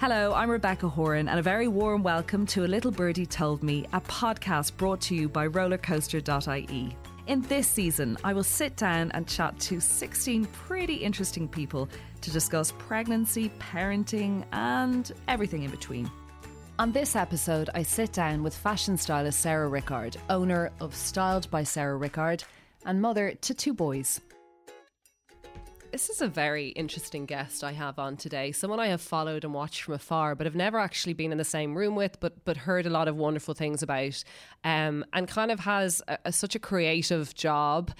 Hello, I'm Rebecca Horan, and a very warm welcome to A Little Birdie Told Me, a podcast brought to you by rollercoaster.ie. In this season, I will sit down and chat to 16 pretty interesting people to discuss pregnancy, parenting, and everything in between. On this episode, I sit down with fashion stylist Sarah Rickard, owner of Styled by Sarah Rickard, and mother to two boys. This is a very interesting guest I have on today. Someone I have followed and watched from afar, but have never actually been in the same room with, but but heard a lot of wonderful things about, um, and kind of has a, a, such a creative job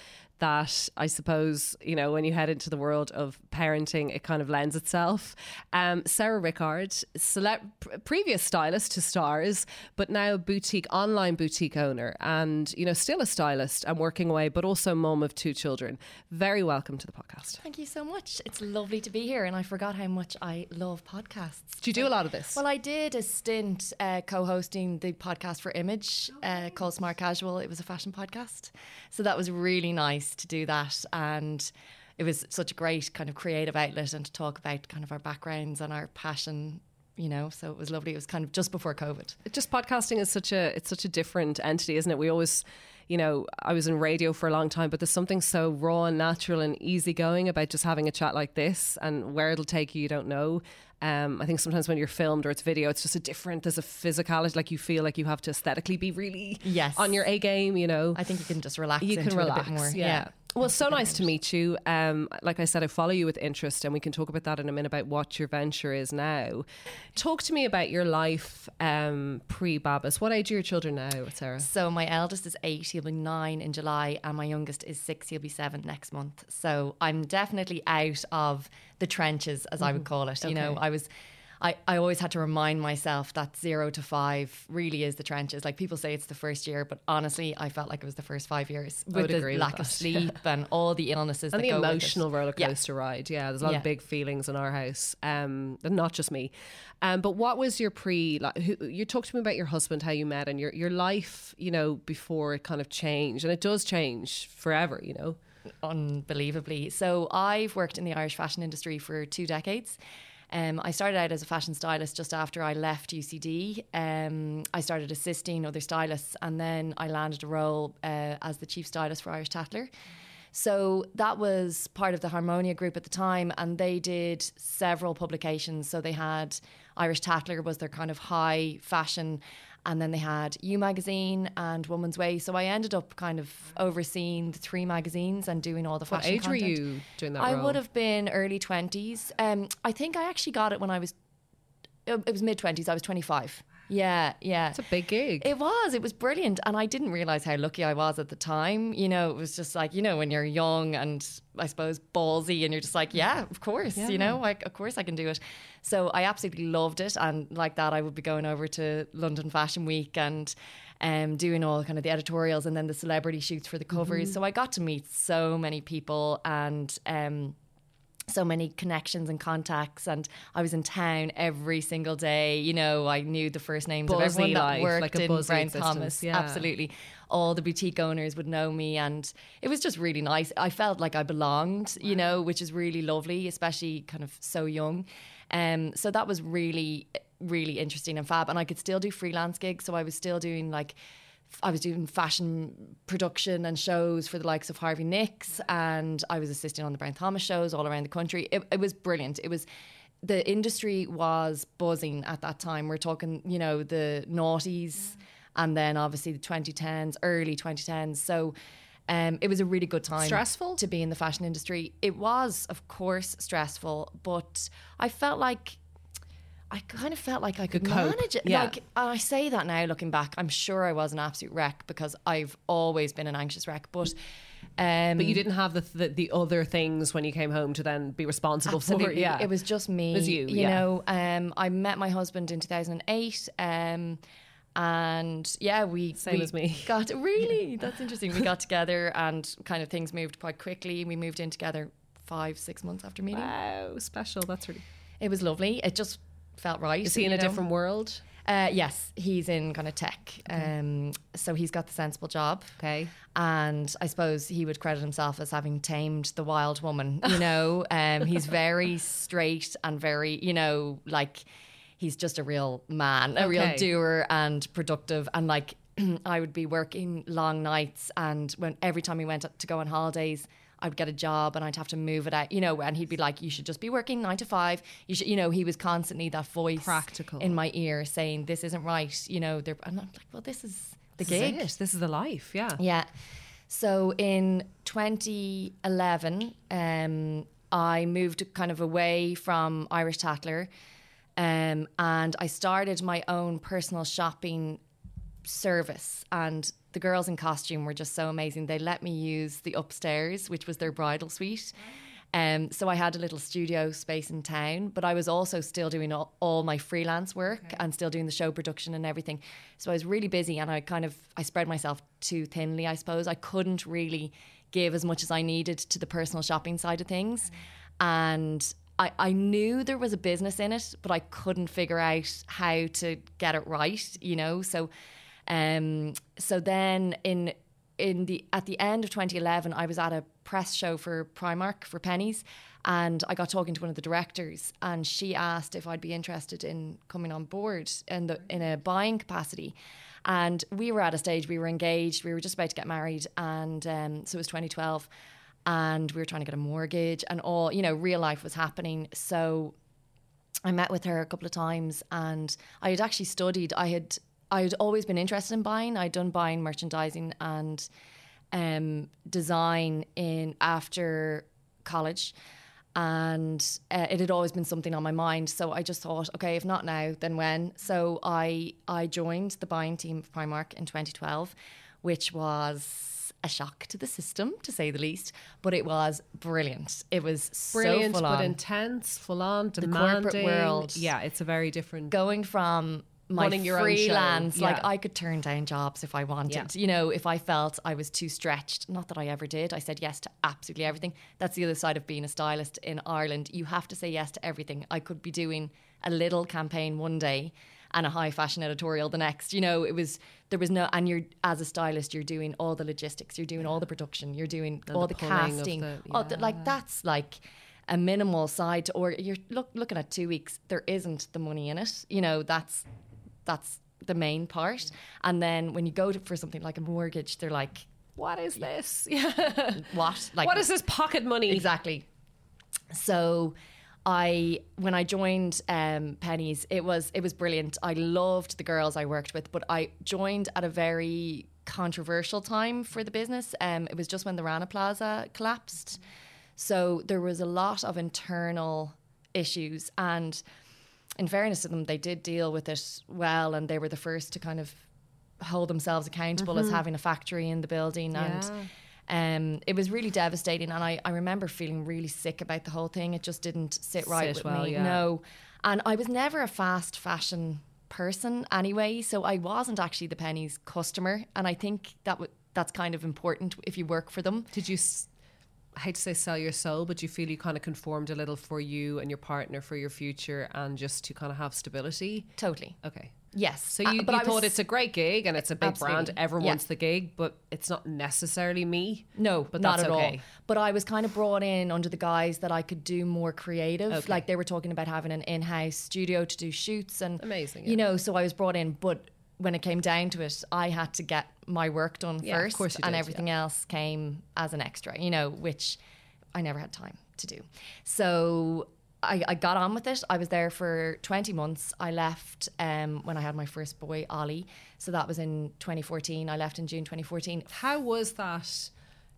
that I suppose, you know, when you head into the world of parenting, it kind of lends itself. Um, Sarah Rickard, cele- previous stylist to stars, but now a boutique, online boutique owner, and, you know, still a stylist and working away, but also mom of two children. Very welcome to the podcast. Thank you so much. It's lovely to be here, and I forgot how much I love podcasts. Do you do a lot of this? Well, I did a stint uh, co hosting the podcast for Image uh, called Smart Casual. It was a fashion podcast. So that was really nice to do that. And it was such a great kind of creative outlet and to talk about kind of our backgrounds and our passion you know so it was lovely. It was kind of just before covid. Just podcasting is such a it's such a different entity isn't it? We always you know i was in radio for a long time but there's something so raw and natural and easygoing about just having a chat like this and where it'll take you you don't know um, I think sometimes when you're filmed or it's video, it's just a different. There's a physicality, like you feel like you have to aesthetically be really yes. on your A game. You know, I think you can just relax. You can relax more. yeah. yeah. Well, so nice to meet you. Um, like I said, I follow you with interest, and we can talk about that in a minute about what your venture is now. Talk to me about your life um, pre Babas. What age are your children now, Sarah? So, my eldest is eight, he'll be nine in July, and my youngest is six, he'll be seven next month. So, I'm definitely out of the trenches, as mm. I would mm-hmm. call it. Okay. You know, I was I, I always had to remind myself that zero to five really is the trenches. Like people say it's the first year, but honestly, I felt like it was the first five years with the lack of sleep and all the illnesses and the emotional roller coaster yeah. ride. Yeah, there's a lot yeah. of big feelings in our house, um, and not just me. Um, but what was your pre? Like, who, you talked to me about your husband, how you met, and your your life. You know, before it kind of changed, and it does change forever. You know unbelievably. So I've worked in the Irish fashion industry for two decades. Um, I started out as a fashion stylist just after I left UCD. Um, I started assisting other stylists, and then I landed a role uh, as the chief stylist for Irish Tatler. So that was part of the Harmonia group at the time, and they did several publications. So they had Irish Tatler was their kind of high fashion and then they had You Magazine and Woman's Way. So I ended up kind of overseeing the three magazines and doing all the fashion. What age content. were you doing that? I role? would have been early twenties. Um, I think I actually got it when I was. It was mid twenties. I was twenty five. Yeah, yeah. It's a big gig. It was. It was brilliant. And I didn't realize how lucky I was at the time. You know, it was just like, you know, when you're young and I suppose ballsy and you're just like, yeah, of course, yeah. you know, like, of course I can do it. So I absolutely loved it. And like that, I would be going over to London Fashion Week and um, doing all kind of the editorials and then the celebrity shoots for the covers. Mm-hmm. So I got to meet so many people and, um, so many connections and contacts and I was in town every single day. You know I knew the first names buzzy of everyone that life, worked like in Brown. Thomas. Yeah. absolutely. All the boutique owners would know me and it was just really nice. I felt like I belonged you know which is really lovely especially kind of so young. Um, so that was really really interesting and fab and I could still do freelance gigs so I was still doing like I was doing fashion production and shows for the likes of Harvey Nicks, and I was assisting on the Brown Thomas shows all around the country. It, it was brilliant. It was the industry was buzzing at that time. We're talking, you know, the noughties, and then obviously the 2010s, early 2010s. So. Um, it was a really good time. Stressful to be in the fashion industry. It was, of course, stressful, but I felt like I kind of felt like I could, manage it. Yeah. Like I say that now, looking back, I'm sure I was an absolute wreck because I've always been an anxious wreck. But um, but you didn't have the, the, the other things when you came home to then be responsible absolutely. for. Yeah, it was just me. It was you. You yeah. know, um, I met my husband in 2008. Um, and yeah, we same we as me. Got really that's interesting. We got together and kind of things moved quite quickly. We moved in together five six months after meeting. Wow, special. That's really. It was lovely. It just felt right. Is he in a know? different world? Uh, yes, he's in kind of tech. Okay. Um, so he's got the sensible job. Okay. And I suppose he would credit himself as having tamed the wild woman. You know, um, he's very straight and very, you know, like he's just a real man, a real doer and productive. And like, I would be working long nights, and when every time we went to go on holidays, I'd get a job and I'd have to move it out, you know. And he'd be like, "You should just be working nine to five. You should, you know." He was constantly that voice, Practical. in my ear, saying, "This isn't right." You know, they're, and I'm like, "Well, this is the This is gig." it. This is the life. Yeah. Yeah. So in 2011, um, I moved kind of away from Irish Tatler um, and I started my own personal shopping service. And the girls in costume were just so amazing. They let me use the upstairs, which was their bridal suite. Um, so I had a little studio space in town, but I was also still doing all, all my freelance work and still doing the show production and everything. So I was really busy, and I kind of I spread myself too thinly. I suppose I couldn't really give as much as I needed to the personal shopping side of things, and I, I knew there was a business in it, but I couldn't figure out how to get it right. You know, so um, so then in in the at the end of 2011, I was at a press show for Primark for Penneys, and I got talking to one of the directors, and she asked if I'd be interested in coming on board in the in a buying capacity. And we were at a stage we were engaged, we were just about to get married, and um, so it was 2012, and we were trying to get a mortgage, and all you know, real life was happening. So I met with her a couple of times and I had actually studied I had I had always been interested in buying I'd done buying merchandising and um, design in after college and uh, it had always been something on my mind so I just thought okay if not now then when so I I joined the buying team of Primark in 2012 which was a shock to the system to say the least but it was brilliant it was Brilliant, so full but intense, full on, demanding. The corporate world. Yeah, it's a very different. going from my Running your own show, freelance, like yeah. I could turn down jobs if I wanted. Yeah. You know, if I felt I was too stretched. Not that I ever did. I said yes to absolutely everything. That's the other side of being a stylist in Ireland. You have to say yes to everything. I could be doing a little campaign one day and a high fashion editorial the next. You know, it was there was no and you're as a stylist, you're doing all the logistics, you're doing all the production, you're doing all the the, casting. the- all the, like that's like a minimal side to, or you're look, looking at two weeks there isn't the money in it you know that's that's the main part and then when you go to, for something like a mortgage they're like What is this? Yeah. what like what is this pocket money? exactly so I when I joined um, Penneys, it was it was brilliant. I loved the girls I worked with, but I joined at a very controversial time for the business. Um, it was just when the Rana Plaza collapsed, so there was a lot of internal issues. And in fairness to them, they did deal with it well, and they were the first to kind of hold themselves accountable as having a factory in the building and. Um, it was really devastating, and I, I remember feeling really sick about the whole thing. It just didn't sit right Sit with well, me. yeah. No, and I was never a fast fashion person anyway, so I wasn't actually the Penneys customer, and I think that w- that's kind of important if you work for them. Did you? s- I hate to say sell your soul, but you feel you kind of conformed a little for you and your partner for your future, and just to kind of have stability. Totally. Okay. Yes. So Uh, you, but you thought it's a great gig and it's a big brand. Everyone Yeah. wants the gig, but it's not necessarily me. No, but not at okay. all. But I was kind of brought in under the guise that I could do more creative. Okay. Like they were talking about having an in-house studio to do shoots and Amazing, You know, so I was brought in, but when it came down to it, I had to get my work done Yeah, of first, and did, everything else came as an extra. You know, which I never had time to do. So. I, I got on with it. I was there for 20 months. I left um, when I had my first boy, Ollie. So that was in 2014. I left in June 2014. How was that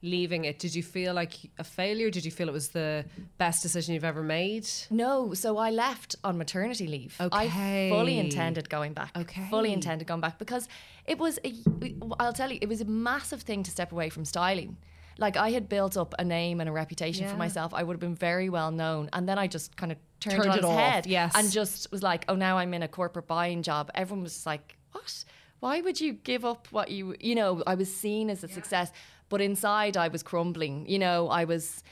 leaving it? Did you feel like a failure? Did you feel it was the best decision you've ever made? No, so I left on maternity leave. Okay. I fully intended going back. Okay. Fully intended going back because it was, a, I'll tell you, it was a massive thing to step away from styling. Like I had built up a name and a reputation Yeah. for myself. I would have been very well known. And then I just kind of turned, Turned on it off, head. yes. And just was like, oh, now I'm in a corporate buying job. Everyone was like, what? Why would you give up what you, you know, I was seen as a success. But inside I was crumbling. You know, I was,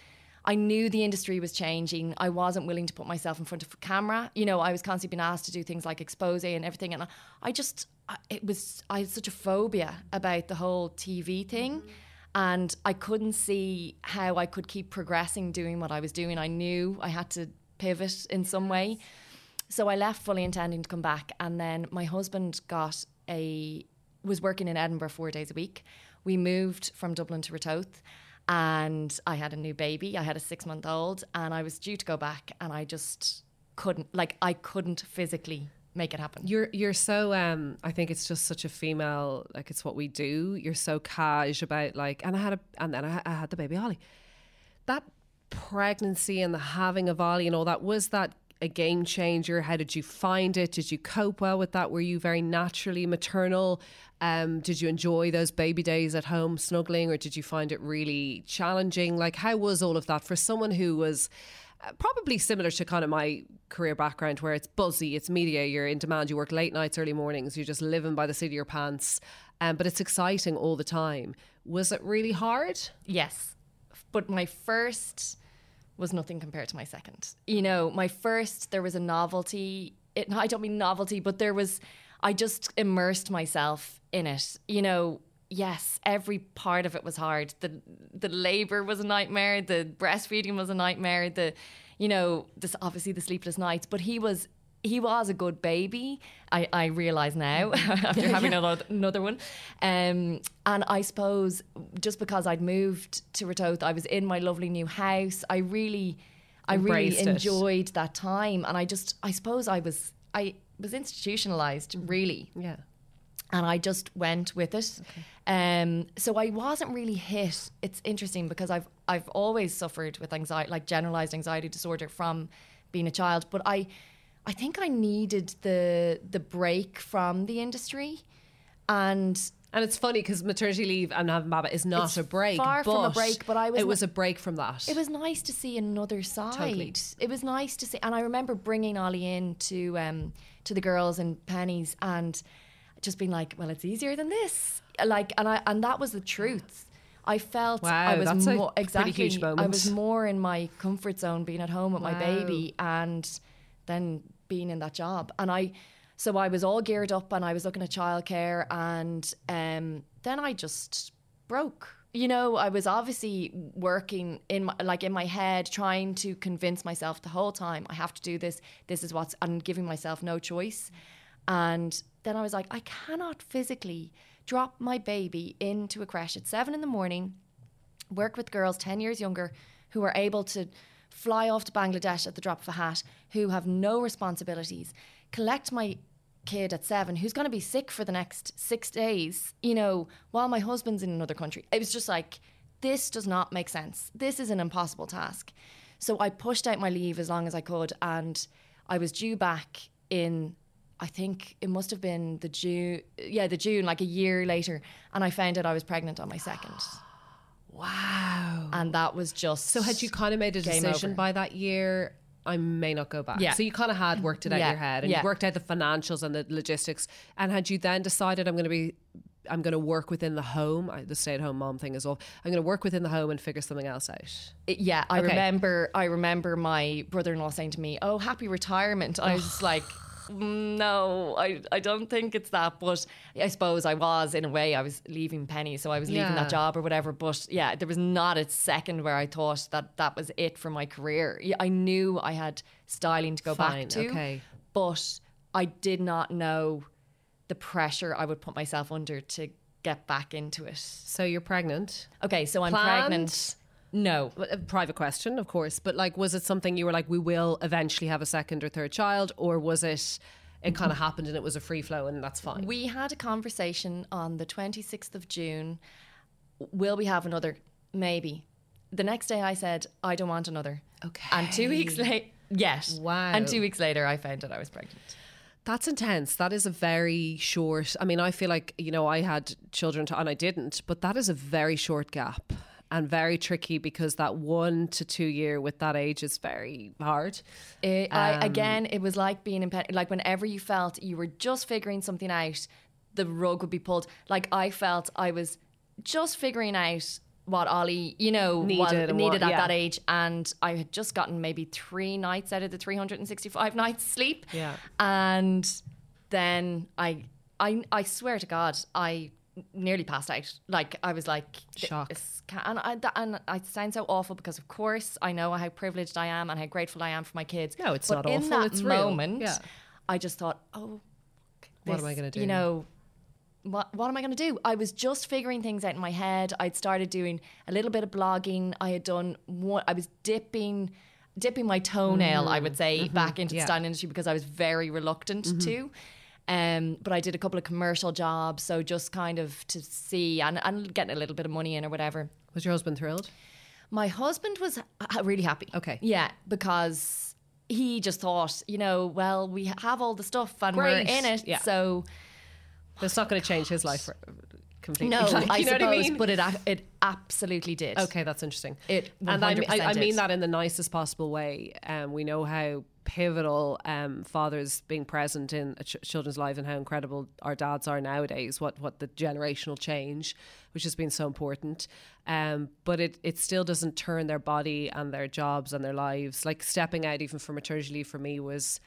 I knew the industry was changing. I wasn't willing to put myself in front of a camera. You know, I was constantly being asked to do things like expose and everything. And I, I just, I- it was, I had such a phobia about the whole TV thing. And I couldn't see how I could keep progressing doing what I was doing. I knew I had to pivot in some way. So I left fully intending to come back, and then my husband got a was working in Edinburgh four days a week. We moved from Dublin to Ratoath, and I had a new baby. I had a six month old, and I was due to go back, and I just couldn't like I couldn't physically make it happen. You're you're so um I think it's just such a female like it's what we do. You're so cash about like and I had a and then I, I had the baby Ollie. That pregnancy and the having of Ollie and all that was that a game changer? How did you find it? Did you cope well with that? Were you very naturally maternal? Um, did you enjoy those baby days at home snuggling, or did you find it really challenging? Like, how was all of that for someone who was uh, probably similar to kind of my career background, where it's buzzy, it's media, you're in demand, you work late nights, early mornings, you're just living by the seat of your pants, um, but it's exciting all the time. Was it really hard? Yes. But my first was nothing compared to my second. You know, my first, there was a novelty. It, I don't mean novelty, but there was, I just immersed myself in it. You know, yes, every part of it was hard. The the labor was a nightmare. The breastfeeding was a nightmare. The, you know, this obviously the sleepless nights. But he was he was a good baby. I, I realize now after having another, another one. Um, and I suppose just because I'd moved to Ratoath, I was in my lovely new house. I really, I Embraced really it. enjoyed that time. And I just, I suppose I was, I was institutionalized really Yeah. and I just went with it. Um, so I wasn't really hit. It's interesting because I've I've always suffered with anxiety, like generalized anxiety disorder from being a child. But I, I think I needed the the break from the industry, and And it's funny because maternity leave and having Baba is not It's a break. far from a break, but I was It was a break from that. it was nice to see another side. Totally. It was nice to see, and I remember bringing Ollie in to um, to the girls and Penneys, and just being like, "Well, it's easier than this." Like, and I and that was the truth. I felt Wow, I was more exactly. I was more in my comfort zone, being at home with my baby, and then being in that job. And I, so I was all geared up, and I was looking at childcare, and um, then I just broke. You know, I was obviously working in my, like in my head, trying to convince myself the whole time I have to do this. This is what's and giving myself no choice. And then I was like, I cannot physically drop my baby into a crèche at seven in the morning, work with girls 10 years younger who are able to fly off to Bangladesh at the drop of a hat, who have no responsibilities, collect my kid at seven who's going to be sick for the next six days, you know, while my husband's in another country. It was just like, this does not make sense. This is an impossible task. So I pushed out my leave as long as I could, and I was due back in. I think it must have been the June, yeah, the June, like a year later, and I found out I was pregnant on my second, wow. and that was just. So had you kind of made a decision over. by that year? I may not go back. Yeah. So you kind of had worked it out Yeah. in your head and Yeah. you worked out the financials and the logistics. And had you then decided I'm going to be, I'm going to work within the home, I, the stay-at-home mom thing as well. I'm going to work within the home and figure something else out. Yeah, I Okay. remember. I remember my brother-in-law saying to me, "Oh, happy retirement." I was like, "Mm, "No, I, I don't think it's that." But I suppose I was in a way. I was leaving Penny, so I was leaving Yeah. that job or whatever. But yeah, there was not a second where I thought that that was it for my career. I knew I had styling to go Fine, back to, okay. but I did not know the pressure I would put myself under to get back into it. So you're pregnant. Okay, so I'm Planned? pregnant. No, A private question, of course, but like, was it something you were like, we will eventually have a second or third child, or was it, it kind of happened and it was a free flow and that's fine? We had a conversation on the 26th of June. Will we have another? Maybe. The next day I said, I don't want another. Okay. And two weeks later, yes. Wow. And two weeks later, I found out I was pregnant. That's intense. That is a very short. I mean, I feel like you know I had children to, and I didn't, but that is a very short gap and very tricky because that one to two year with that age is very hard. It, I, um, again, it was like being in, like whenever you felt you were just figuring something out, the rug would be pulled. Like I felt I was just figuring out what Ollie, you know, Needed and needed what- at yeah. that age, and I had just gotten maybe three nights out of the 365 nights sleep. Yeah. and then I, I, I swear to God, I nearly passed out. Like I was like Shock. this ca- And I, that- and I sound so awful because of course I know how privileged I am and how grateful I am for my kids. No, it's but not in awful, that it's real. moment, Yeah. I just thought, oh, What am I gonna do? You know, what what am I going to do? I was just figuring things out in my head. I'd started doing a little bit of blogging. I had done one. I was dipping dipping my toenail, I would say, back into Mm-hmm. Yeah. the stand industry because I was very reluctant to. Um, but I did a couple of commercial jobs, so just kind of to see and, and getting a little bit of money in or whatever. Was your husband thrilled? My husband was uh, really happy. Okay. Yeah, because he just thought, you know, well, we have all the stuff and Great. we're in it, Yeah. so It's not going to change his life completely. no, Like, I you know suppose, what I mean? but it it absolutely did. Okay, that's interesting. It and I, mean- I, I mean that in the nicest possible way. Um, we know how pivotal um, fathers being present in a ch- children's lives and how incredible our dads are nowadays. What what the generational change, which has been so important. Um, but it it still doesn't turn their body and their jobs and their lives. Like stepping out even for maternity leave for me was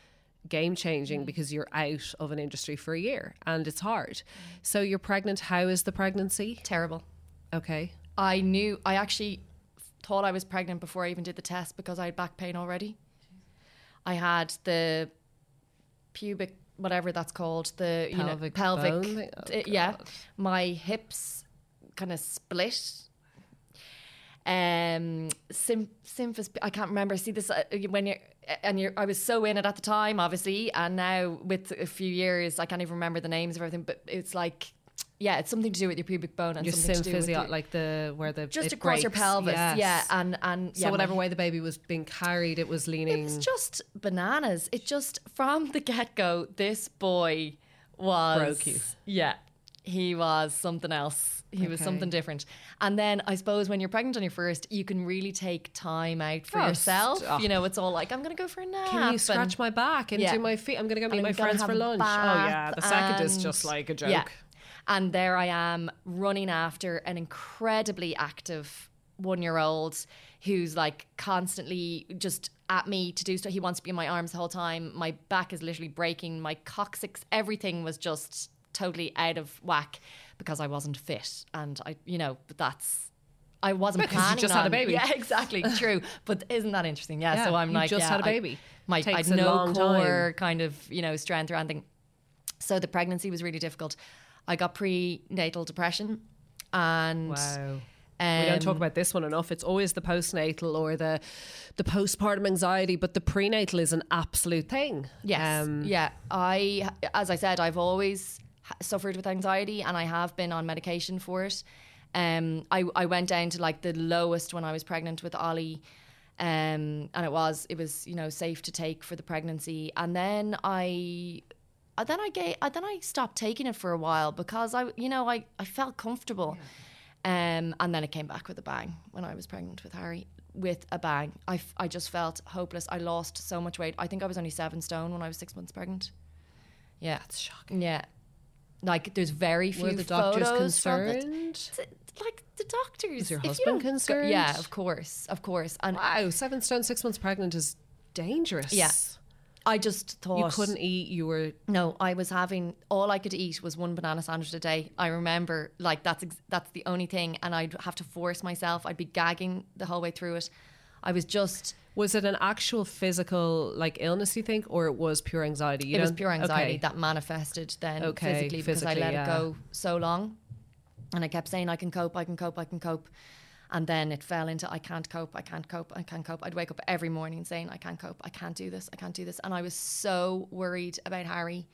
game changing because you're out of an industry for a year and it's hard. So you're pregnant. How is the pregnancy? Terrible. Okay. I knew. I actually thought I was pregnant before I even did the test because I had back pain already. I had the pubic, whatever that's called, the you Pelvic know pelvic. Oh, yeah, my hips kind of split. Um, sim, symphys, I can't remember. See this uh, when you're and you're. I was so in it at the time, obviously, and now with a few years, I can't even remember the names of everything. But it's like, yeah, it's something to do with your pubic bone and Your something to do with your- like the where the just across your pelvis. Yes. Yeah, and and so yeah, whatever my- way the baby was being carried, it was leaning. it was just bananas. It just from the get go, this boy was Broke you. Yeah, he was something else. He was something different. And then I suppose when you're pregnant on your first, you can really take time out for Oh, yourself. st- oh. You know, it's all like I'm going to go for a nap. Can you scratch my back and Yeah. do my feet? I'm going to go meet my friends for lunch. oh yeah, the second is just like a joke. Yeah. And there I am running after an incredibly active one year old who's like constantly just at me to do stuff. He wants to be in my arms the whole time. My back is literally breaking. My coccyx, everything was just totally out of whack because I wasn't fit. And I, you know, but that's. I wasn't Because you just on, had a baby. Yeah, exactly, true. But isn't that interesting? Yeah. Yeah, so I'm you like, just yeah, had a baby. my Takes I'd a no core time. kind of you know strength or anything. So the pregnancy was really difficult. I got prenatal depression, and Wow. um, we don't talk about this one enough. It's always the postnatal or the the postpartum anxiety, but the prenatal is an absolute thing. Yes, Um, yeah. I, as I said, I've always suffered with anxiety, and I have been on medication for it. Um, I I went down to like the lowest when I was pregnant with Ollie. Um, and it was it was you know safe to take for the pregnancy, and then I uh, then I gave, uh, then I stopped taking it for a while because I, you know, I, I felt comfortable. Um, and then it came back with a bang when I was pregnant with Harry. With a bang, I, f- I just felt hopeless. I lost so much weight. I think I was only seven stone when I was six months pregnant. Yeah, That's shocking. yeah. Like there's very few Were the doctors photos from it. concerned? Like the doctors. Was your if you husband don't go- concerned? yeah, of course, of course. And Wow, seven stone, six months pregnant is dangerous. Yeah. I just thought You couldn't eat. You were No, I was having all I could eat was one banana sandwich a day. I remember like that's ex- that's the only thing, and I'd have to force myself. I'd be gagging the whole way through it. I was just Was it an actual physical like illness you think, or it was pure anxiety? You it was pure anxiety okay. that manifested then Okay, physically because I let yeah. it go so long, and I kept saying I can cope, I can cope, I can cope, and then it fell into I can't cope, I can't cope, I can't cope. I'd wake up every morning saying I can't cope, I can't do this, I can't do this, and I was so worried about Harry,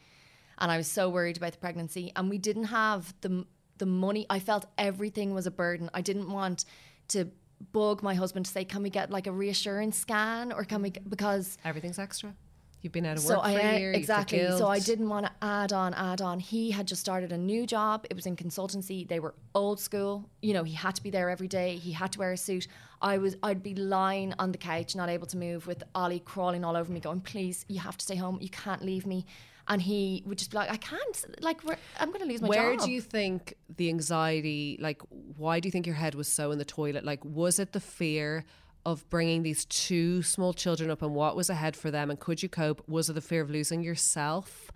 and I was so worried about the pregnancy, and we didn't have the the money. I felt everything was a burden. I didn't want to bug my husband to say, "Can we get like a reassurance scan?" or "Can we?" Because Everything's extra. You've been out of work I for a uh, year. exactly. So I didn't want to add on, add on. He had just started a new job. It was in consultancy. They were old school. You know, he had to be there every day. He had to wear a suit. I was, I'd be lying on the couch, not able to move, with Ollie crawling all over me, going, "Please, you have to stay home. You can't leave me." And he would just be like, "I can't. Like, I'm going to lose my Where job." Where do you think the anxiety, like, why do you think your head was so in the toilet? Like, was it the fear of bringing these two small children up and what was ahead for them? And could you cope? Was it the fear of losing yourself?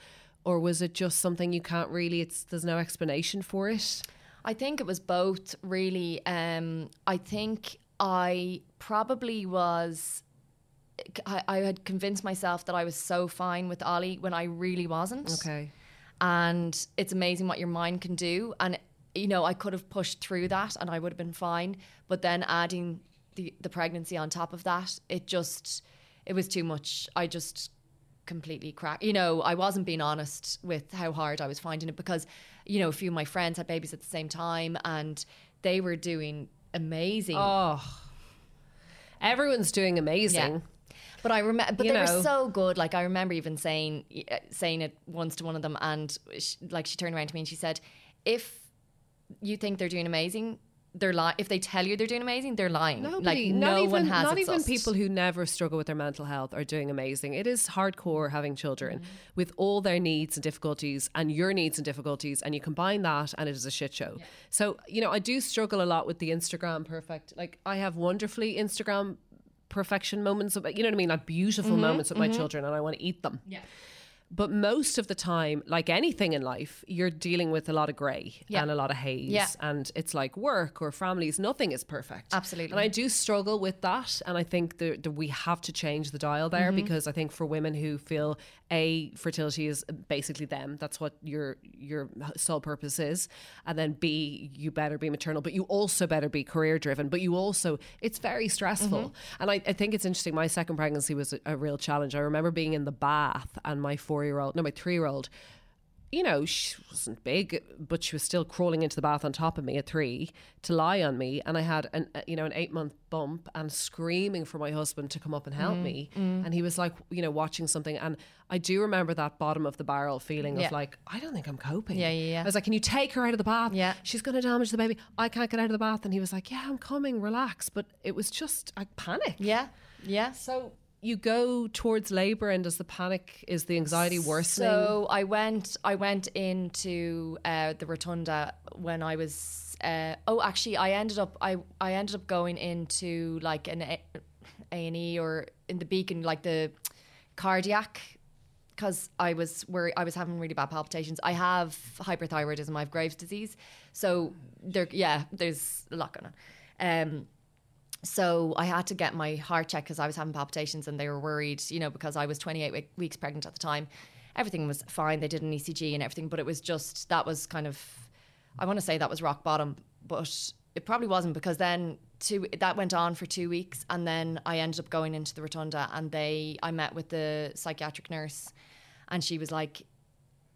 or was it just something you can't really? It's there's no explanation for it. I think it was both, really. Um, I think I probably was. I, I had convinced myself that I was so fine with Ollie when I really wasn't. Okay. And it's amazing what your mind can do. And, you know, I could have pushed through that and I would have been fine. But then adding the, the pregnancy on top of that, it just, it was too much. I just completely cracked. You know, I wasn't being honest with how hard I was finding it because, you know, a few of my friends had babies at the same time and they were doing amazing. Oh, everyone's doing amazing. Yeah. But I remember, but You they know. were so good. Like I remember even saying, uh, saying it once to one of them, and she, like she turned around to me and she said, "If you think they're doing amazing, they're lying. If they tell you they're doing amazing, they're lying. Nobody, like not no even, one has not even sussed. people who never struggle with their mental health are doing amazing. It is hardcore having children Mm-hmm. with all their needs and difficulties and your needs and difficulties, and you combine that, and it is a shit show. So you know, I do struggle a lot with the Instagram perfect. Like I have wonderfully Instagram perfection moments, of, you know what I mean, like beautiful Mm-hmm, moments with my children, and I want to eat them. Yeah. But most of the time, like anything in life, you're dealing with a lot of grey Yeah. and a lot of haze. Yeah. And it's like work or families, nothing is perfect. Absolutely. And I do struggle with that. And I think that we have to change the dial there Mm-hmm. because I think for women who feel A, fertility is basically them, that's what your your sole purpose is. And then B, you better be maternal, but you also better be career driven. But you also, it's very stressful. Mm-hmm. And I, I think it's interesting. My second pregnancy was a, a real challenge. I remember being in the bath and my four year old, no, my three year old, you know, she wasn't big, but she was still crawling into the bath on top of me at three to lie on me. And I had an, you know, an eight month bump and screaming for my husband to come up and Mm, help me. And he was like, you know, watching something. And I do remember that bottom of the barrel feeling Yeah. of like, I don't think I'm coping. Yeah, yeah, yeah. I was like, can you take her out of the bath? Yeah. She's going to damage the baby. I can't get out of the bath. And he was like, yeah, I'm coming, relax. But it was just, I panic. Yeah, yeah. So you go towards labour and does the panic, is the anxiety worsening? So I went. I went into uh, the rotunda when I was. Uh, oh, actually, I ended up. I I ended up going into like an A and E or in the Beacon, like the cardiac, because I was worried. I was having really bad palpitations. I have hyperthyroidism. I have Graves' disease. So there, yeah, there's a lot going on. Um, so I had to get my heart checked because I was having palpitations and they were worried, you know, because I was 28 we- weeks pregnant at the time. Everything was fine. They did an ECG and everything, but it was just that was kind of, I want to say that was rock bottom, but it probably wasn't because then two that went on for two weeks and then I ended up going into the rotunda and they I met with the psychiatric nurse and she was like,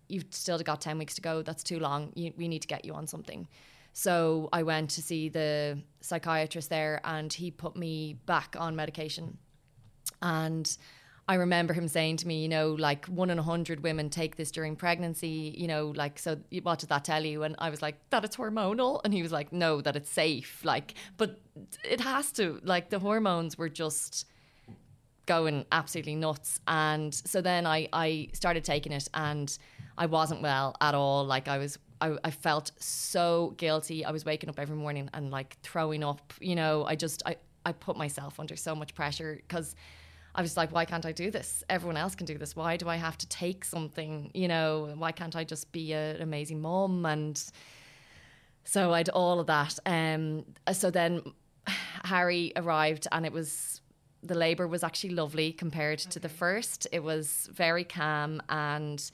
you've still got 10 weeks to go. That's too long. You, we need to get you on something. So I went to see the psychiatrist there and he put me back on medication. And I remember him saying to me, you know, like one in a hundred women take this during pregnancy, you know, like, so what did that tell you? And I was like, that it's hormonal. And he was like, no, that it's safe. Like, but it has to, like, the hormones were just going absolutely nuts. And so then I, I started taking it and I wasn't well at all. Like I was, I, I felt so guilty. I was waking up every morning and like throwing up, you know, I just, I, I put myself under so much pressure because I was like, why can't I do this? Everyone else can do this. Why do I have to take something? You know, why can't I just be a- an amazing mom? And so I'd all of that. Um, so then Harry arrived, and it was the labour was actually lovely compared to the first. It was very calm, and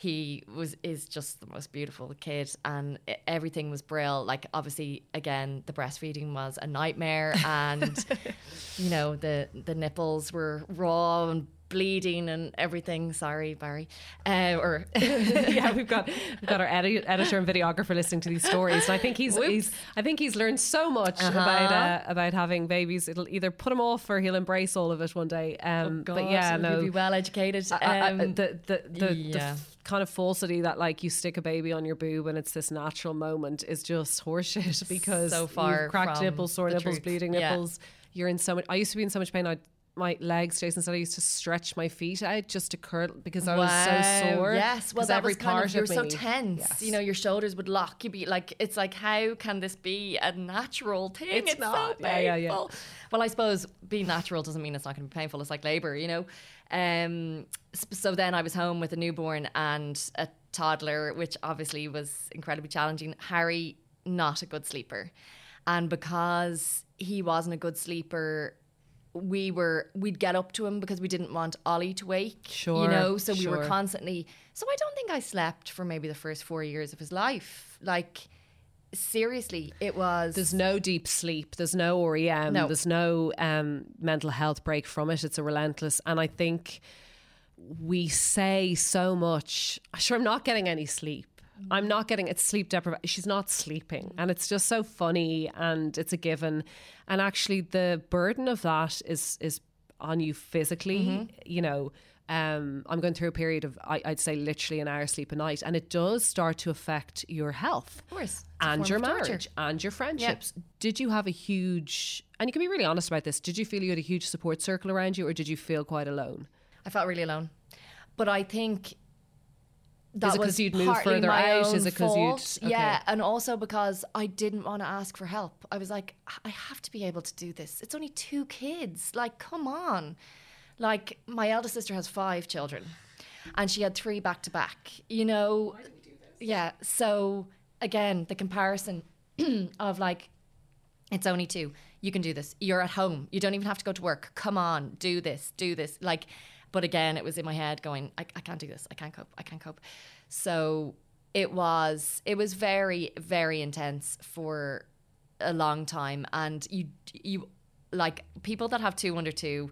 he was is just the most beautiful kid, and everything was brill. Like obviously, again, the breastfeeding was a nightmare, and you know the the nipples were raw and bleeding and everything. Sorry, Barry, uh, or yeah, we've got we've got our edit, editor and videographer listening to these stories, and I think he's, he's I think he's learned so much Uh-huh. about uh, about having babies. It'll either put him off or he'll embrace all of it one day. Um, but yeah, God, no, he'll be well educated. I- I- I- Um, the the the, the yeah. f- kind of falsity that like you stick a baby on your boob and it's this natural moment is just horseshit because So far you've cracked nipples, sore nipples, truth. bleeding Yeah. nipples. You're in so much. I used to be in so much pain. I'd my legs, Jason said I used to stretch my feet out just to curl because I was so sore. Yes, well, that every was kind part of, you were so tense. Yes. You know, your shoulders would lock. You'd be like, it's like, how can this be a natural thing? It's so not. painful. Yeah, yeah, yeah. Well, I suppose being natural doesn't mean it's not going to be painful. It's like labor, you know. Um, so then I was home with a newborn and a toddler, which obviously was incredibly challenging. Harry, not a good sleeper, and because he wasn't a good sleeper. We were we'd get up to him because we didn't want Ollie to wake. Sure, You know, so we were constantly so I don't think I slept for maybe the first four years of his life. Like seriously, it was There's no deep sleep. There's no REM. No. There's no um, mental health break from it. It's a relentless. And I think we say so much. Sure, I'm not getting any sleep. I'm not getting it's sleep deprivation. She's not sleeping, and it's just so funny, and it's a given. And actually, the burden of that is is on you physically. You know, um, I'm going through a period of I, I'd say literally an hour sleep a night, and it does start to affect your health Of course. And your torture. marriage and your friendships. Did you have a huge, and you can be really honest about this, did you feel you had a huge support circle around you or did you feel quite alone? I felt really alone. But I think that Is it 'cause was you'd moved partly further my out? own Is it 'cause you'd- fault. okay. Yeah, and also because I didn't want to ask for help. I was like, I have to be able to do this. It's only two kids. Like, come on. Like, my eldest sister has five children, and she had three back to back. You know, yeah. So again, the comparison of like it's only two. You can do this. You're at home. You don't even have to go to work. Come on, do this, do this. Like, but again, it was in my head going, I, I can't do this. I can't cope. I can't cope. So it was, it was very, very intense for a long time. And you, you, like people that have two under two,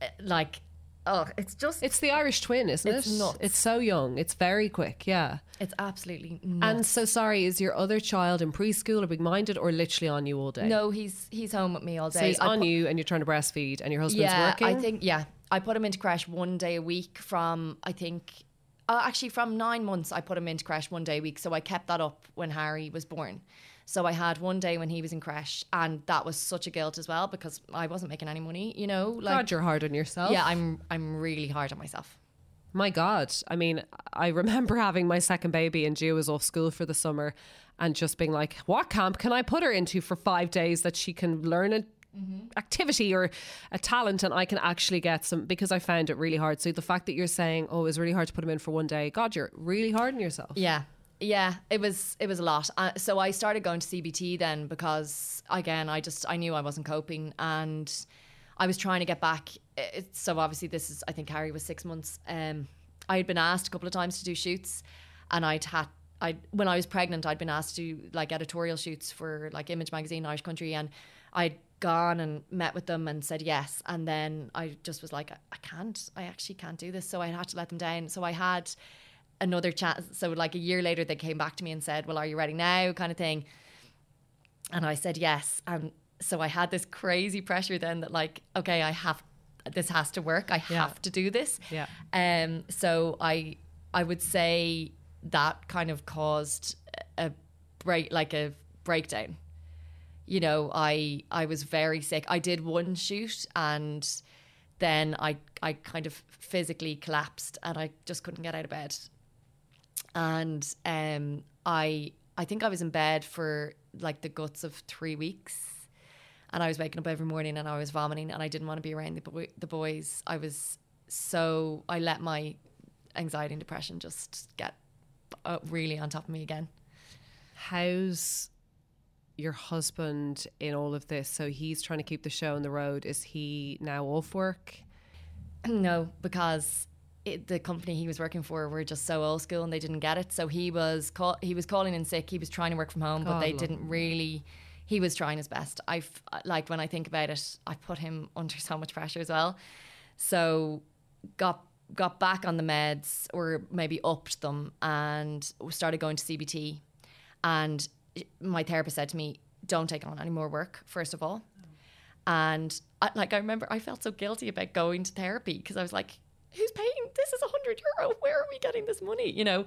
eh, like, oh, it's just, It's the Irish twin, isn't It's it? nuts. It's so young. It's very quick, yeah. it's absolutely nuts. And so sorry, is your other child in preschool or big minded or literally on you all day? no, he's he's home with me all day. So he's I on put- you and you're trying to breastfeed and your husband's yeah, working? I think yeah. I put him into crèche one day a week from I think uh, actually from nine months I put him into crèche one day a week. So I kept that up when Harry was born. So I had one day when he was in crèche, and that was such a guilt as well because I wasn't making any money. You know, like God, you're hard on yourself. yeah, I'm I'm really hard on myself. My God. I mean, I remember having my second baby and Gia was off school for the summer and just being like, what camp can I put her into for five days that she can learn an activity or a talent and I can actually get some because I found it really hard. So the fact that you're saying, oh, it was really hard to put them in for one day, God, you're really hard on yourself. Yeah. Yeah, it was it was a lot. Uh, so I started going to CBT then because again, I just I knew I wasn't coping and I was trying to get back. It, so obviously this is I think Harry was 6 months. Um I had been asked a couple of times to do shoots and I'd had I when I was pregnant I'd been asked to do like editorial shoots for like Image magazine Irish Country and I'd gone and met with them and said yes and then I just was like I, can't I actually can't do this so I had to let them down so I had another chance. So like a year later, they came back to me and said, "Well, are you ready now?" kind of thing. And I said yes. And so I had this crazy pressure then that like, okay, I have this has to work. I Yeah. have to do this. Yeah. Um. So I I would say that kind of caused a break, like a breakdown. You know, I I was very sick. I did one shoot and then I I kind of physically collapsed and I just couldn't get out of bed. And um I I think I was in bed for like the guts of 3 weeks. And I was waking up every morning and I was vomiting and I didn't want to be around the boy, the boys. I was so I let my anxiety and depression just get uh, really on top of me again. How's your husband in all of this? So he's trying to keep the show on the road. Is he now off work? No, because it, the company he was working for were just so old school and they didn't get it. So he was call, he was calling in sick. He was trying to work from home, but they love didn't really. He was trying his best. I've like when I think about it, I put him under so much pressure as well. So got got back on the meds or maybe upped them and started going to CBT. And my therapist said to me, "Don't take on any more work. First of all." And I, like I remember, I felt so guilty about going to therapy because I was like, "Who's paying? This is a hundred euro. Where are we getting this money?" You know.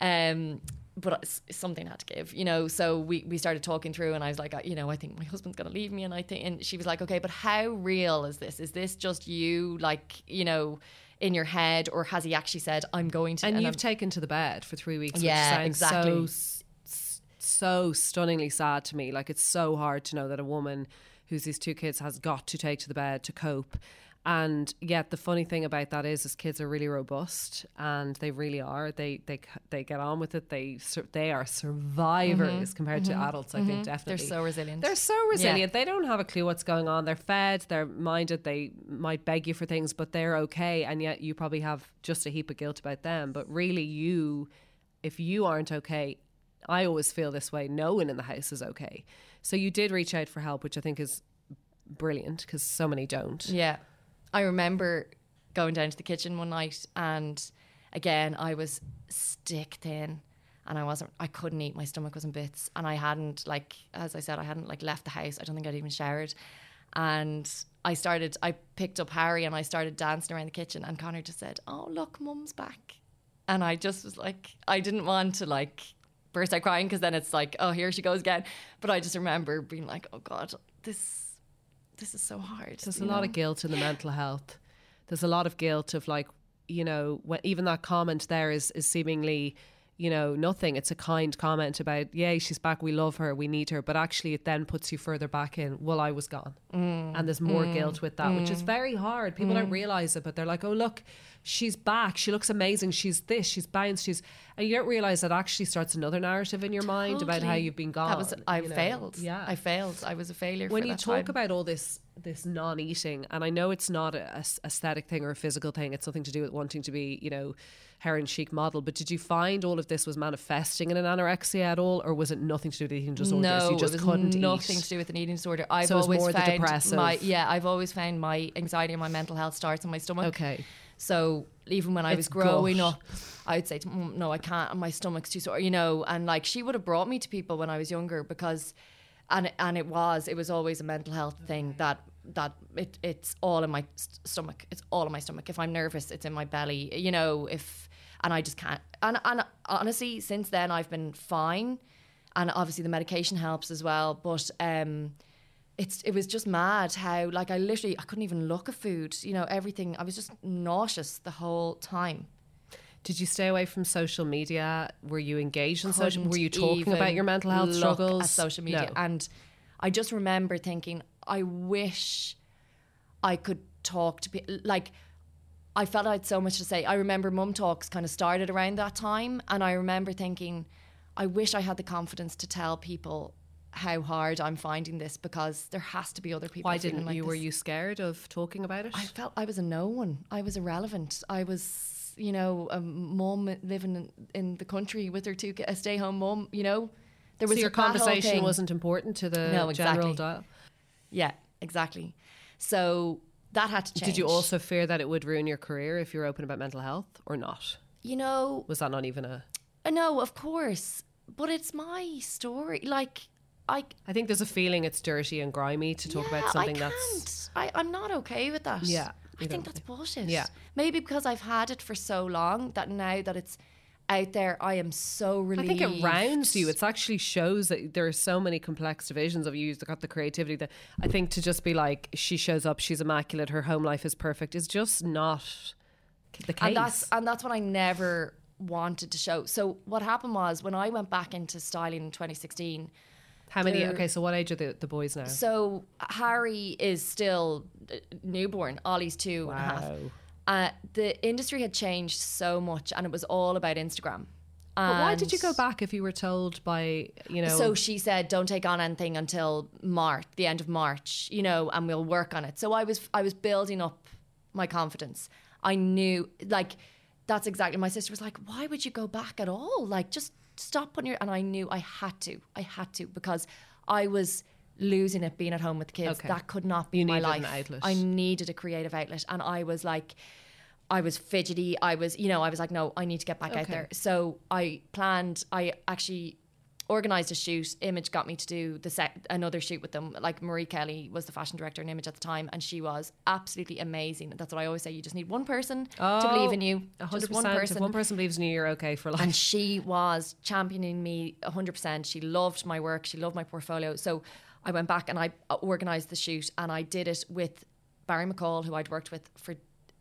Um, but something I had to give, you know. So we, we started talking through, and I was like, I- you know, I think my husband's gonna leave me, and I think, and she was like, okay, but how real is this? Is this just you, like, you know, in your head, or has he actually said, I'm going to? And, I'm- you've taken to the bed for three weeks. Yeah, which exactly. So, so stunningly sad to me. Like it's so hard to know that a woman who's these two kids has got to take to the bed to cope. And yet, the funny thing about that is, is kids are really robust, and they really are. They they they get on with it. They they are survivors mm-hmm. compared to mm-hmm. adults. I think mm-hmm. definitely they're so resilient. They're so resilient. They don't have a clue what's going on. They're fed. They're minded. They might beg you for things, but they're okay. And yet, you probably have just a heap of guilt about them. But really, you, if you aren't okay, I always feel this way. No one in the house is okay. So you did reach out for help, which I think is brilliant because so many don't. Yeah. I remember going down to the kitchen one night and again I was stick thin and I wasn't I couldn't eat. My stomach was in bits and I hadn't like as I said, I hadn't like left the house. I don't think I'd even showered. And I started I picked up Harry and I started dancing around the kitchen and Connor just said, Oh look, mum's back. And I just was like I didn't want to like burst out crying because then it's like, oh here she goes again. But I just remember being like, Oh God, this this is so hard. There's a you lot of guilt in the mental health. There's a lot of guilt of like, you know, when, even that comment there is is seemingly, you know, nothing. It's a kind comment about, yay, she's back. We love her. We need her. But actually, it then puts you further back in. Well, I was gone, Mm. and there's more mm. guilt with that, which is mm. very hard. People don't mm. realize it, but they're like, oh look, she's back. She looks amazing. She's this. She's bounced. She's, and you don't realize that actually starts another narrative in your mind about how you've been gone. That was I you know. failed. Yeah, I failed. I was a failure. when for you talk time. about all this this non-eating and i know it's not a aesthetic thing or a physical thing it's something to do with wanting to be you know heroin chic model but did you find all of this was manifesting in an anorexia at all or was it nothing to do with eating disorders no, you just it was couldn't nothing eat to do with an eating disorder. I've So it was always more the found depressive- my yeah. I've always found my anxiety and my mental health starts in my stomach. okay So even when I It's was growing gut. up, I'd say, to "No, I can't. My stomach's too sore." You know, and like she would have brought me to people when I was younger because, and and it was it was always a mental health thing that that it it's all in my st- stomach. It's all in my stomach. If I'm nervous, it's in my belly. You know, if and I just can't. And and honestly, since then I've been fine, and obviously the medication helps as well. But um it's it was just mad how like I literally I couldn't even look at food. You know, everything I was just nauseous the whole time. did you stay away from social media were you engaged in social Couldn't were you talking about your mental health struggles at social media? No. And I just remember thinking, I wish I could talk to people. Like I felt I had so much to say. I remember Mum Talks kind of started around that time, and I remember thinking, I wish I had the confidence to tell people how hard I'm finding this because there has to be other people. why didn't like you were you scared of talking about it I felt I was a no one. I was irrelevant. I was, you know, a mum living in, in the country with her two, a stay home mum. You know, there so was your conversation wasn't important to the No, general dial Yeah, exactly. So that had to change. did you also fear that it would ruin your career if you were open about mental health or not You know, was that not even a uh, no, of course, but it's my story. Like I. I think there's a feeling it's dirty and grimy to talk yeah, about something I that's. I, I'm not okay with that. Yeah, I think that's bullshit. Yeah. Maybe because I've had it for so long that now that it's out there, I am so relieved. I think it rounds you. It actually shows that there are so many complex divisions of you. You've got the creativity. That I think to just be like she shows up, she's immaculate, her home life is perfect, is just not the case. and that's and that's what I never wanted to show. So what happened was when I went back into styling in 2016. How many? Okay, so what age are the, the boys now? So Harry is still uh, newborn. Ollie's two and a half. Uh, the industry had changed so much, and it was all about Instagram. But why did you go back if you were told by you know? So she said, "Don't take on anything until March, the end of March, you know, and we'll work on it." So I was, I was building up my confidence. I knew, like, that's exactly. My sister was like, "Why would you go back at all? Like, just stop on your." And I knew I had to, I had to because I was losing it being at home with the kids. Okay. That could not be You my life. an outlet. I needed a creative outlet, and I was like. I was fidgety. I was, you know, I was like, no, I need to get back out there. So I planned. I actually organized a shoot. Image got me to do the another shoot with them. Like Marie Kelly was the fashion director in Image at the time, and she was absolutely amazing. That's what I always say. You just need one person to oh, believe in you. Just one 100%. person. If one person believes in you, you're okay for life. And she was championing me 100%. She loved my work, she loved my portfolio. So I went back and I uh, organised the shoot and I did it with Barry McCall, who I'd worked with for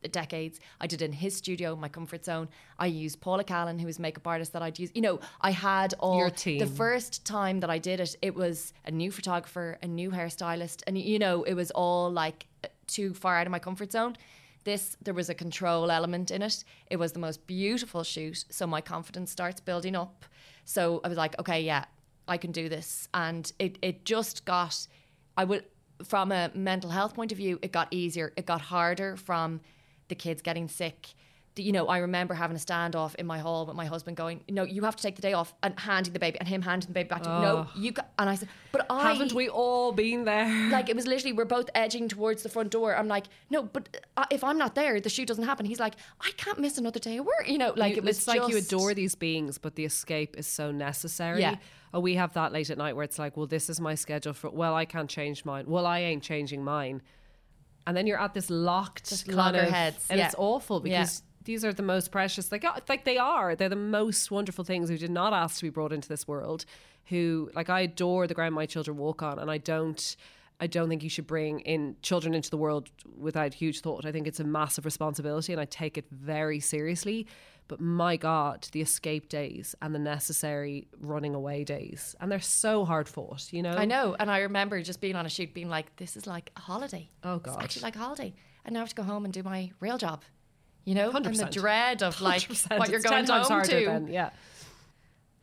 decades. I did it in his studio, my comfort zone. I used Paula Callan, who was a makeup artist that I'd use. You know, I had all Your team. the first time that I did it, it was a new photographer, a new hairstylist, and you know, it was all like uh, too far out of my comfort zone. This there was a control element in it. It was the most beautiful shoot, so my confidence starts building up. So I was like, okay, yeah, I can do this, and it it just got. I would from a mental health point of view, it got easier. It got harder from the kids getting sick. You know, I remember having a standoff in my hall with my husband going, "No, you have to take the day off," and handing the baby, and him handing the baby back to me. No, you. Ca-. And I said, "But I Haven't we all been there? like it was literally we're both edging towards the front door. I'm like, no, but uh, if I'm not there, the shoot doesn't happen. He's like, I can't miss another day of work. You know, like You- it was it's like you adore these beings, but the escape is so necessary. Yeah. Oh, we have that late at night where it's like, well, this is my schedule for. Well, I can't change mine. Well, I ain't changing mine. And then you're at this locked Just kind loggerheads, and yeah. it's awful because these are the most precious. Like, like they are. They're the most wonderful things who did not ask to be brought into this world. Who, like, I adore the ground my children walk on, and I don't. I don't think you should bring in children into the world without huge thought. I think it's a massive responsibility and I take it very seriously. But my God, the escape days and the necessary running away days. And they're so hard fought, you know? I know, and I remember just being on a shoot, being like, this is like a holiday. Oh, God. it's actually like a holiday, and now I have to go home and do my real job. You know, and the dread of like 100%. what you're going 10 times home harder to. then, yeah.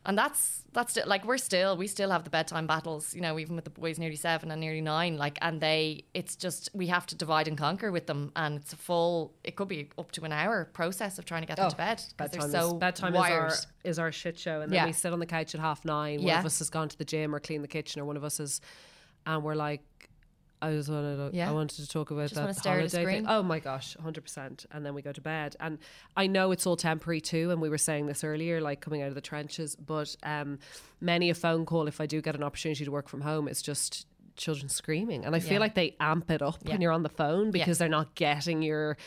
and that's that's still, like we're still we still have the bedtime battles you know even with the boys nearly seven and nearly nine like and they it's just we have to divide and conquer with them and it's a full it could be up to an hour process of trying to get them oh, to bed Oh, Bedtime, so is, bedtime is, our, is our shit show. And then Yeah. we sit on the couch at half nine. One Yeah. of us has gone to the gym or cleaned the kitchen, or one of us is, and we're like, I just wanted to, Yeah. I wanted to talk about Just that holiday thing. Oh my gosh, 100%. And then we go to bed. And I know it's all temporary too. And we were saying this earlier, like coming out of the trenches. But um, many a phone call, if I do get an opportunity to work from home, it's just children screaming. And I feel Yeah. like they amp it up Yeah. when you're on the phone because they're not getting your.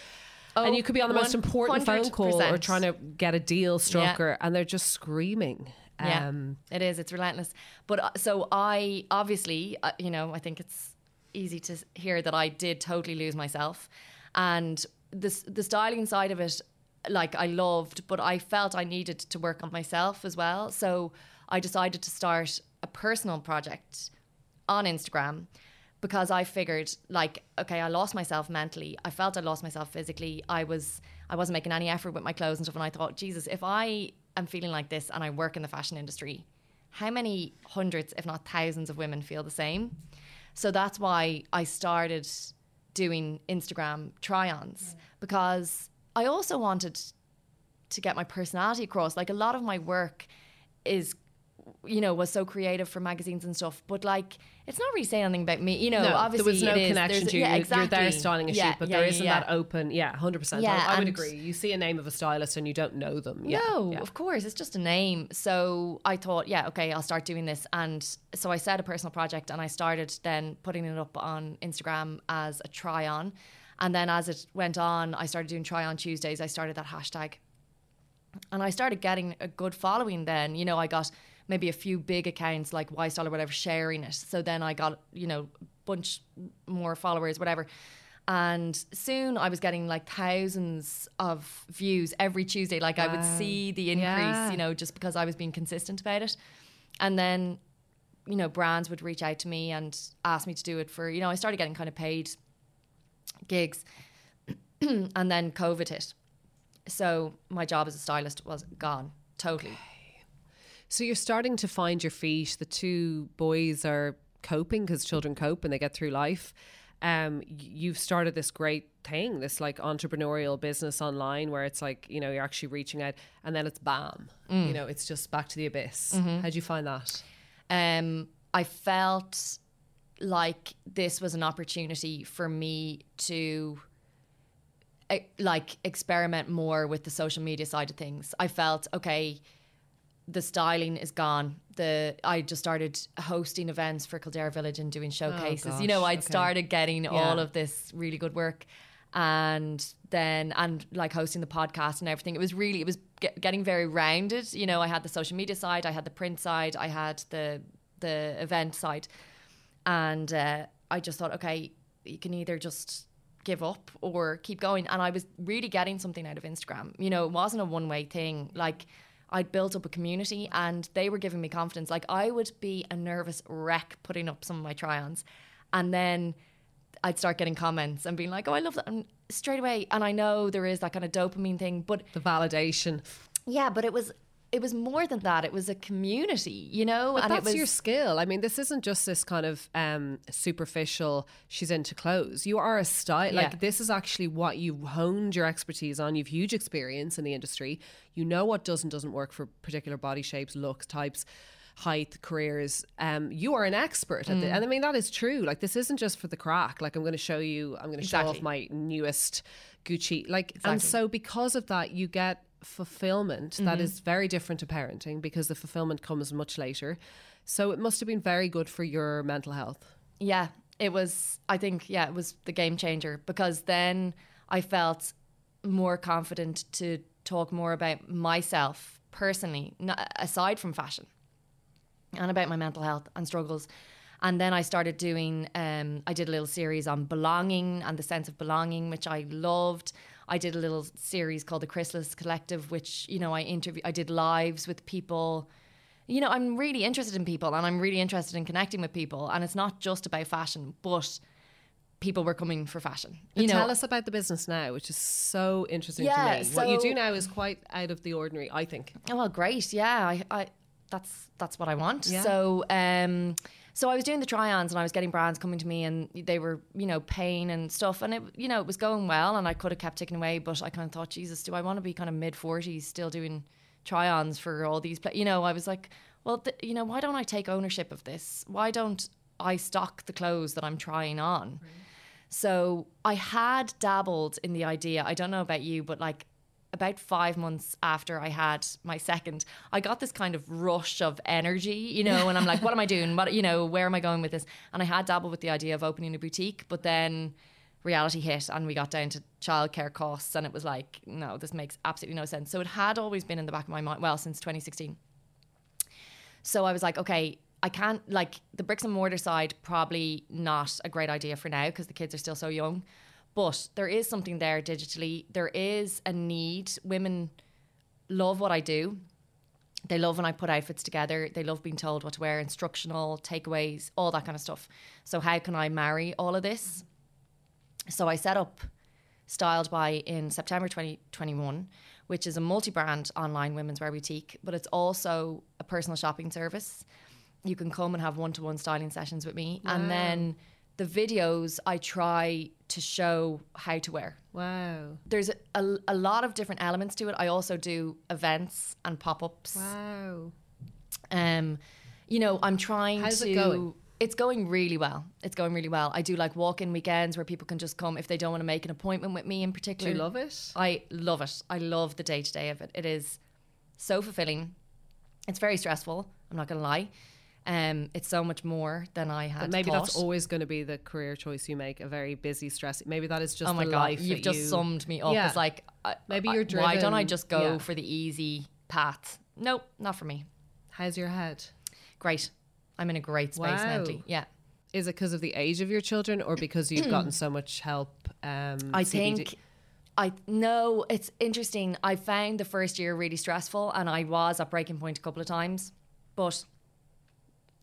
and Oh, you could be on the most important phone call or trying to get a deal struck, or, and they're just screaming. Yeah, Um, it is. It's relentless. But uh, so I obviously, uh, you know, I think it's easy to hear that I did totally lose myself, and this the styling side of it, like I loved, but I felt I needed to work on myself as well. So I decided to start a personal project on Instagram because I figured like okay I lost myself mentally. I felt I lost myself physically. I was I wasn't making any effort with my clothes and stuff. And I thought Jesus if I am feeling like this and I work in the fashion industry how many hundreds if not thousands of women feel the same so that's why I started doing Instagram try-ons mm. because I also wanted to get my personality across. Like a lot of my work is you know was so creative for magazines and stuff but like it's not really saying anything about me you know no, obviously there was no is. connection There's- to you. yeah, You're- You're there styling a Yeah, shoot, but yeah, there isn't that open. Yeah, hundred percent. Yeah, I, I would agree. You see a name of a stylist and you don't know them. Yeah, no, of course, it's just a name. So I thought, yeah, okay, I'll start doing this. And so I set a personal project and I started then putting it up on Instagram as a try on. And then as it went on, I started doing try on Tuesdays. I started that hashtag. And I started getting a good following then. You know, I got maybe a few big accounts like Y Style or whatever sharing it. So then I got, you know, bunch more followers, whatever. And soon I was getting like thousands of views every Tuesday. Like I would see the increase, Yeah. you know, just because I was being consistent about it. And then, you know, brands would reach out to me and ask me to do it for, you know, I started getting kind of paid gigs. and then COVID hit. So my job as a stylist was gone totally. So you're starting to find your feet. The two boys are coping because children cope and they get through life. Um, you've started this great thing, this like entrepreneurial business online where it's like, you know, you're actually reaching out and then it's bam. You know, it's just back to the abyss. How'd you find that? um, I felt like this was an opportunity for me to eh, like experiment more with the social media side of things. I felt okay, the styling is gone. The I just started hosting events for Kildare Village and doing showcases. you know, I'd okay. started getting Yeah. all of this really good work, and then and like hosting the podcast and everything. It was really it was get, getting very rounded. You know, I had the social media side, I had the print side, I had the the event side, and uh, I just thought, okay, you can either just give up or keep going. And I was really getting something out of Instagram. You know, it wasn't a one way thing. Like I'd built up a community and they were giving me confidence. Like I would be a nervous wreck putting up some of my try ons. And then I'd start getting comments and being like, oh, I love that. And straight away. And I know there is that kind of dopamine thing, but The validation. yeah, but it was. It was more than that. It was a community, you know, But and that's it was your skill. I mean, this isn't just this kind of um, superficial. She's into clothes. You are a style. Yeah. Like this is actually what you've honed your expertise on. You've huge experience in the industry. You know what does and doesn't work for particular body shapes, looks, types. Height, careers. Um, you are an expert at Mm. the, and I mean that is true. Like this isn't just for the crack. Like I'm going to show you. I'm going to show off my newest Gucci. Like and so because of that, you get fulfillment Mm-hmm. that is very different to parenting because the fulfillment comes much later. So it must have been very good for your mental health. Yeah, it was. I think yeah, it was the game changer because then I felt more confident to talk more about myself personally, aside from fashion, and about my mental health and struggles. And then I started doing. Um, I did a little series on belonging and the sense of belonging, which I loved. I did a little series called the Chrysalis Collective, which you know I interview. I did lives with people you know, I'm really interested in people and I'm really interested in connecting with people. And it's not just about fashion, but people were coming for fashion. You know, Tell us about the business now, which is so interesting Yeah, to me. what you do now is quite out of the ordinary, I think. Oh well, great. Yeah, I, I that's that's what I want. Yeah. So um so I was doing the try-ons and I was getting brands coming to me and they were, you know, paying and stuff and it you know, it was going well and I could have kept ticking away, but I kind of thought, Jesus, do I want to be kind of mid 40s still doing try-ons for all these pla- you know, I was like, well, th- you know, why don't I take ownership of this? Why don't I stock the clothes that I'm trying on? So I had dabbled in the idea. I don't know about you, but like about five months after I had my second, I got this kind of rush of energy, you know, and I'm like, what am I doing? What, you know, where am I going with this? And I had dabbled with the idea of opening a boutique, but then reality hit and we got down to childcare costs and it was like, no, this makes absolutely no sense. So it had always been in the back of my mind, well, since 2016. So I was like, okay, I can't like the bricks and mortar side probably not a great idea for now because the kids are still so young. But there is something there digitally. There is a need. Women love what I do. They love when I put outfits together. They love being told what to wear, instructional, takeaways, all that kind of stuff. So how can I marry all of this? So I set up Styled by in September 2021, which is a multi brand online women's wear boutique, but it's also a personal shopping service. You can come and have one to one styling sessions with me. And then the videos I try to show how to wear. Wow. There's a, a, a lot of different elements to it. I also do events and pop ups. Wow. Um, you know, I'm trying How's to. it going? It's going really well. It's going really well. I do like walk-in weekends where people can just come if they don't want to make an appointment with me in Do particular. you love it? I love it. I love the day to day of it. It is so fulfilling. It's very stressful. I'm not going to lie. Um, it's so much more than I had. But maybe thought. that's always going to be the career choice you make. A very busy, stress. Maybe that is just Oh my the god, life. you've just you, summed me up. Yeah. It's like I- Maybe you're Why don't I just go yeah. for the easy path? Nope, not for me. How's your head? Great. I'm in a great space Wow. mentally. Yeah. Is it because of the age of your children, or because you've gotten so much help? Um, I CBD? think I no, it's interesting. I found the first year really stressful and I was at breaking point a couple of times. But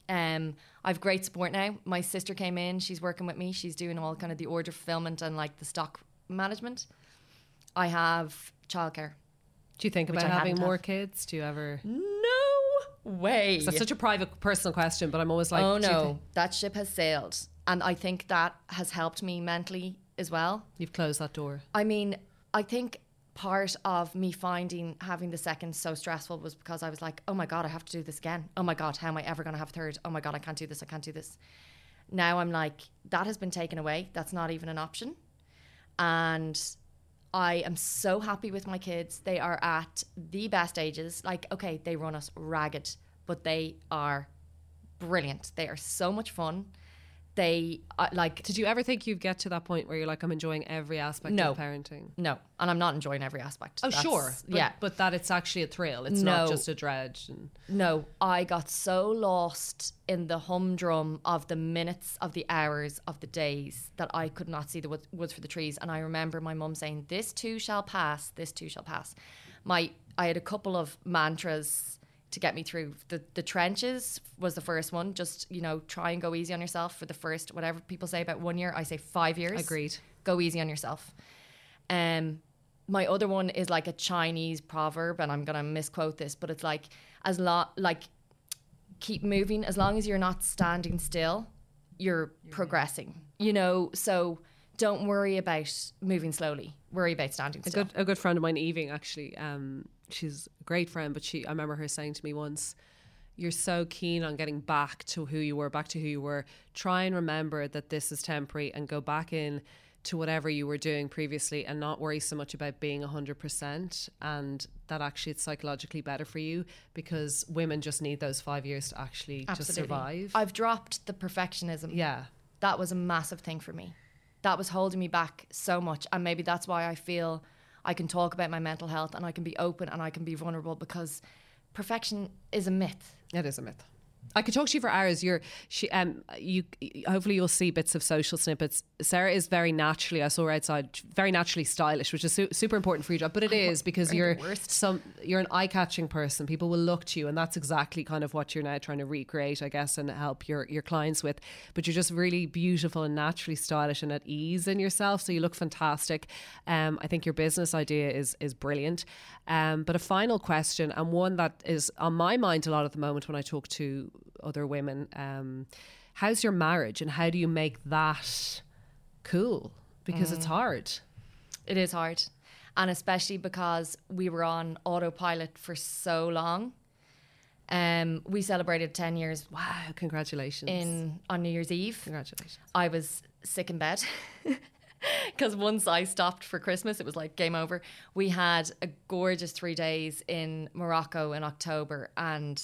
um I've great support now. My sister came in, she's working with me, she's doing all kind of the order fulfillment and like the stock management. I have childcare. Do you think about having more kids? Do you ever? No way. That's such a private, personal question, but I'm always like, oh no, that ship has sailed. And I think that has helped me mentally as well. you've closed that door. I mean, I think part of me finding having the second so stressful was because I was like, oh my God, I have to do this again. Oh my God, how am I ever going to have third? Oh my God, I can't do this. I can't do this. Now I'm like, that has been taken away. That's not even an option. And I am so happy with my kids. They are at the best ages. Like, okay, they run us ragged, but they are brilliant. They are so much fun. They uh, like Did you ever think you'd get to that point where you're like, I'm enjoying every aspect No. of parenting? no, and I'm not enjoying every aspect. Oh, That's- sure. But, yeah, But that it's actually a thrill. It's No. not just a dredge. And No, I got so lost in the humdrum of the minutes, of the hours, of the days that I could not see the wood- woods for the trees. And I remember my mum saying, "This too shall pass. This too shall pass." My, I had a couple of mantras to get me through. The the trenches was the first one. Just you know, try and go easy on yourself for the first whatever people say about one year. I say five years. Agreed. Go easy on yourself. Um, my other one is like a Chinese proverb, and I'm gonna misquote this, but it's like as long like keep moving as long as you're not standing still, you're progressing. You know, so don't worry about moving slowly. Worry about standing a still. good a good friend of mine, Eving, actually, um, she's a great friend, but she I remember her saying to me once, You're so keen on getting back to who you were, back to who you were. Try and remember that this is temporary and go back in to whatever you were doing previously and not worry so much about being 100% and that actually it's psychologically better for you because women just need those five years to actually just survive. I've dropped the perfectionism. yeah. that was a massive thing for me. That was holding me back so much. And maybe that's why I feel I can talk about my mental health and I can be open and I can be vulnerable because perfection is a myth. It is a myth. I could talk to you for hours. You're she um you hopefully you'll see bits of social snippets. Sarah is very naturally I saw her outside very naturally stylish, which is su- super important for your job. But it is because you're some you're an eye catching person. People will look to you, and that's exactly kind of what you're now trying to recreate, I guess, and help your your clients with. But you're just really beautiful and naturally stylish and at ease in yourself. So you look fantastic. Um, I think your business idea is is brilliant. Um, but a final question and one that is on my mind a lot at the moment when I talk to other women. Um, how's your marriage and how do you make that cool? Because it's hard. It is hard. And especially because we were on autopilot for so long. Um, we celebrated 10 years Wow, congratulations. in on New Year's Eve. Congratulations. I was sick in bed because once I stopped for Christmas, it was like game over. We had a gorgeous three days in Morocco in October, and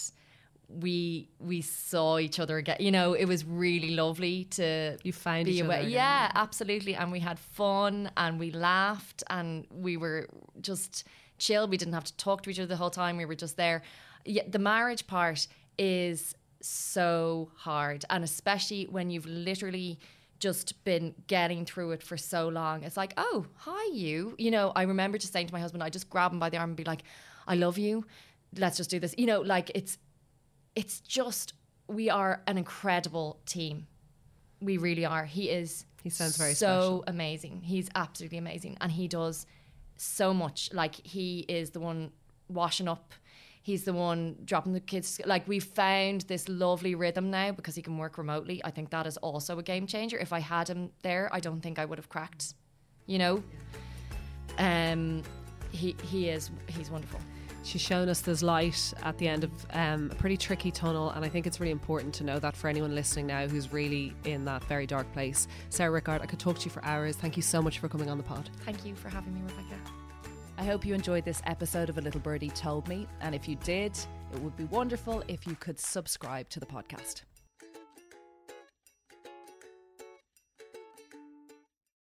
we we saw each other again. You know, it was really lovely to You found be each away. other again. Yeah, absolutely, and we had fun and we laughed and we were just chill. We didn't have to talk to each other the whole time. We were just there. Yeah, the marriage part is so hard, and especially when you've literally just been getting through it for so long. It's like, oh, hi, you. You know, I remember just saying to my husband, I just grab him by the arm and be like, I love you. Let's just do this. You know, like it's it's just we are an incredible team. We really are. He is. He sounds very so special. amazing. He's absolutely amazing, and he does so much. Like he is the one washing up. He's the one dropping the kids. Like we found this lovely rhythm now because he can work remotely. I think that is also a game changer. If I had him there, I don't think I would have cracked. You know. Um, he he is he's wonderful. She's shown us there's light at the end of um, a pretty tricky tunnel, and I think it's really important to know that for anyone listening now who's really in that very dark place. Sarah Rickard, I could talk to you for hours. Thank you so much for coming on the pod. Thank you for having me, Rebecca. I hope you enjoyed this episode of A Little Birdie Told Me. And if you did, it would be wonderful if you could subscribe to the podcast.